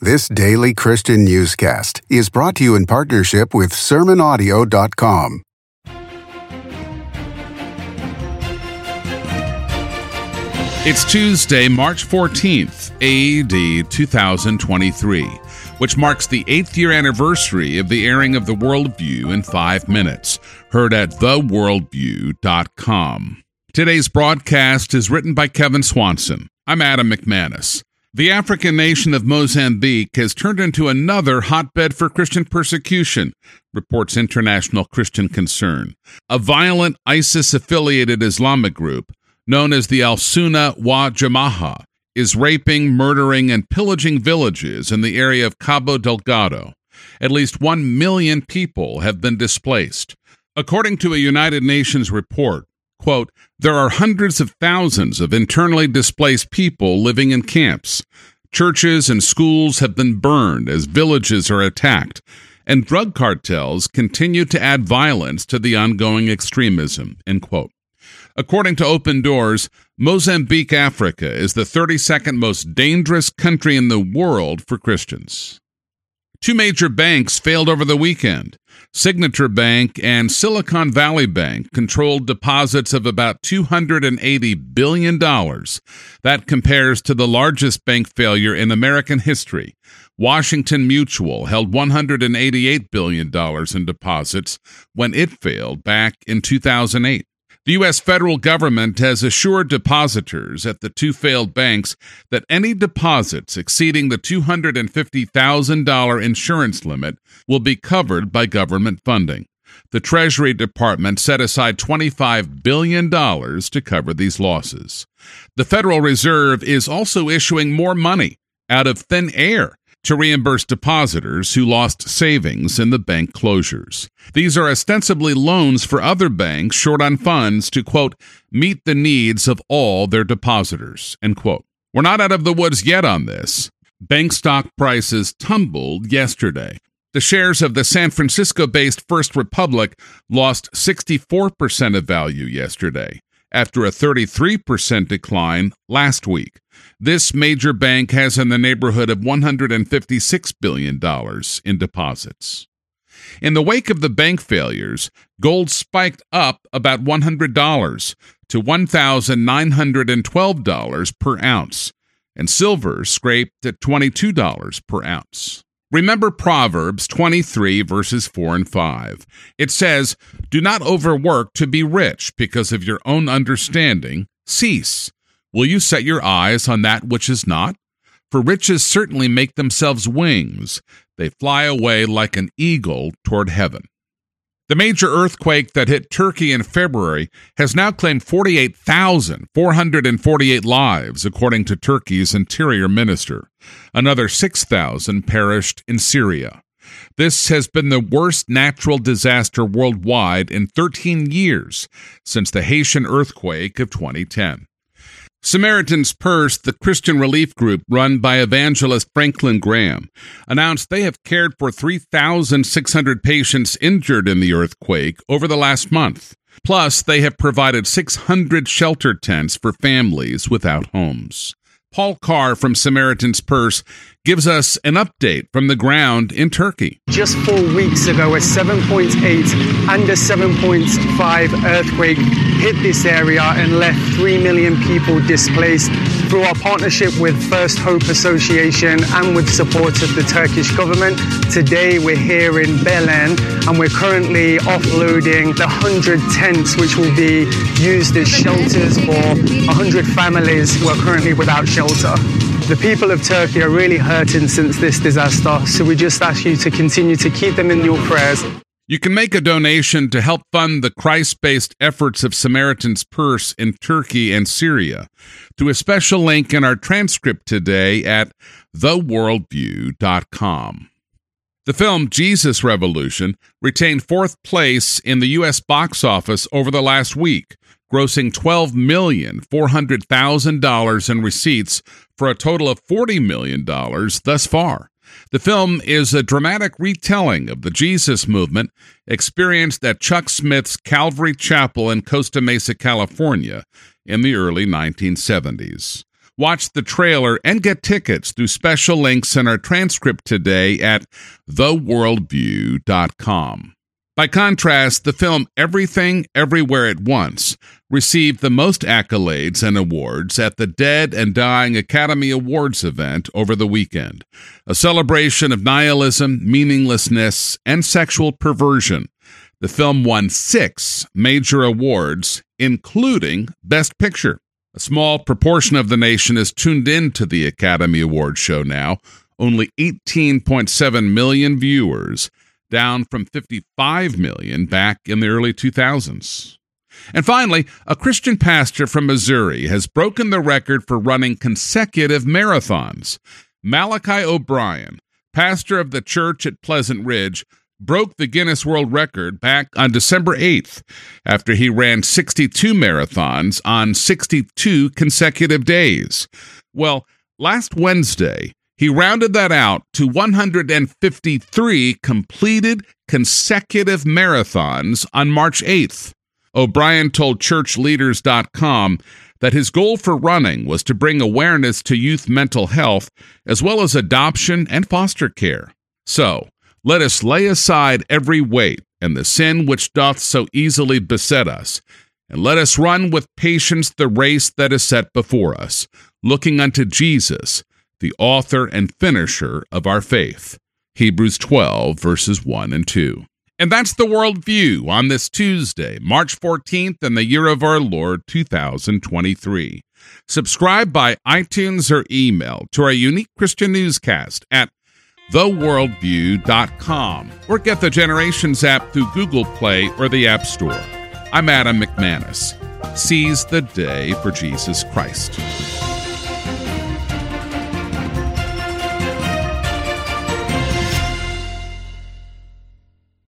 This daily Christian newscast is brought to you in partnership with SermonAudio.com. It's Tuesday, March 14th, AD 2023, which marks the eighth year anniversary of the airing of The Worldview in five minutes, heard at theworldview.com. Today's broadcast is written by Kevin Swanson. I'm Adam McManus. The African nation of Mozambique has turned into another hotbed for Christian persecution, reports International Christian Concern. A violent ISIS affiliated Islamic group known as the Al Sunnah wa Jamaah, is raping, murdering, and pillaging villages in the area of Cabo Delgado. At least one million people have been displaced. According to a United Nations report, quote, there are hundreds of thousands of internally displaced people living in camps. Churches and schools have been burned as villages are attacked, and drug cartels continue to add violence to the ongoing extremism, end quote. According to Open Doors, Mozambique, Africa is the 32nd most dangerous country in the world for Christians. Two major banks failed over the weekend. Signature Bank and Silicon Valley Bank controlled deposits of about $280 billion. That compares to the largest bank failure in American history. Washington Mutual held $188 billion in deposits when it failed back in 2008. The U.S. federal government has assured depositors at the two failed banks that any deposits exceeding the $250,000 insurance limit will be covered by government funding. The Treasury Department set aside $25 billion to cover these losses. The Federal Reserve is also issuing more money out of thin air to reimburse depositors who lost savings in the bank closures. These are ostensibly loans for other banks short on funds to, quote, meet the needs of all their depositors, end quote. We're not out of the woods yet on this. Bank stock prices tumbled yesterday. The shares of the San Francisco based First Republic lost 64% of value yesterday after a 33% decline last week. This major bank has in the neighborhood of $156 billion in deposits. In the wake of the bank failures, gold spiked up about $100 to $1,912 per ounce, and silver scraped at $22 per ounce. Remember Proverbs 23, verses 4 and 5. It says, Do not overwork to be rich because of your own understanding. Cease. Will you set your eyes on that which is not? For riches certainly make themselves wings. They fly away like an eagle toward heaven. The major earthquake that hit Turkey in February has now claimed 48,448 lives, according to Turkey's interior minister. Another 6,000 perished in Syria. This has been the worst natural disaster worldwide in 13 years since the Haitian earthquake of 2010. Samaritan's Purse, the Christian relief group run by evangelist Franklin Graham, announced they have cared for 3,600 patients injured in the earthquake over the last month. Plus, they have provided 600 shelter tents for families without homes. Paul Carr from Samaritan's Purse gives us an update from the ground in Turkey. Just four weeks ago, a 7.8 and a 7.5 earthquake hit this area and left 3 million people displaced. Through our partnership with First Hope Association and with support of the Turkish government, today we're here in Belen and we're currently offloading the 100 tents which will be used as shelters for 100 families who are currently without shelter. The people of Turkey are really hurting since this disaster, so we just ask you to continue to keep them in your prayers. You can make a donation to help fund the Christ based efforts of Samaritan's Purse in Turkey and Syria through a special link in our transcript today at theworldview.com. The film Jesus Revolution retained fourth place in the U.S. box office over the last week, grossing $12,400,000 in receipts for a total of $40 million thus far. The film is a dramatic retelling of the Jesus movement experienced at Chuck Smith's Calvary Chapel in Costa Mesa, California in the early 1970s. Watch the trailer and get tickets through special links in our transcript today at theworldview.com. By contrast, the film Everything Everywhere at Once received the most accolades and awards at the Dead and Dying Academy Awards event over the weekend, a celebration of nihilism, meaninglessness, and sexual perversion. The film won six major awards, including Best Picture. A small proportion of the nation is tuned in to the Academy Awards show now, only 18.7 million viewers, down from 55 million back in the early 2000s. And finally, a Christian pastor from Missouri has broken the record for running consecutive marathons. Malachi O'Brien, pastor of the church at Pleasant Ridge, broke the Guinness World Record back on December 8th after he ran 62 marathons on 62 consecutive days. Well, last Wednesday, he rounded that out to 153 completed consecutive marathons on March 8th. O'Brien told churchleaders.com that his goal for running was to bring awareness to youth mental health as well as adoption and foster care. So, let us lay aside every weight and the sin which doth so easily beset us, and let us run with patience the race that is set before us, looking unto Jesus, the author and finisher of our faith. Hebrews 12, verses 1 and 2. And that's the worldview on this Tuesday, March 14th, in the year of our Lord 2023. Subscribe by iTunes or email to our unique Christian newscast at theworldview.com or get the Generations app through Google Play or the App Store. I'm Adam McManus. Seize the day for Jesus Christ.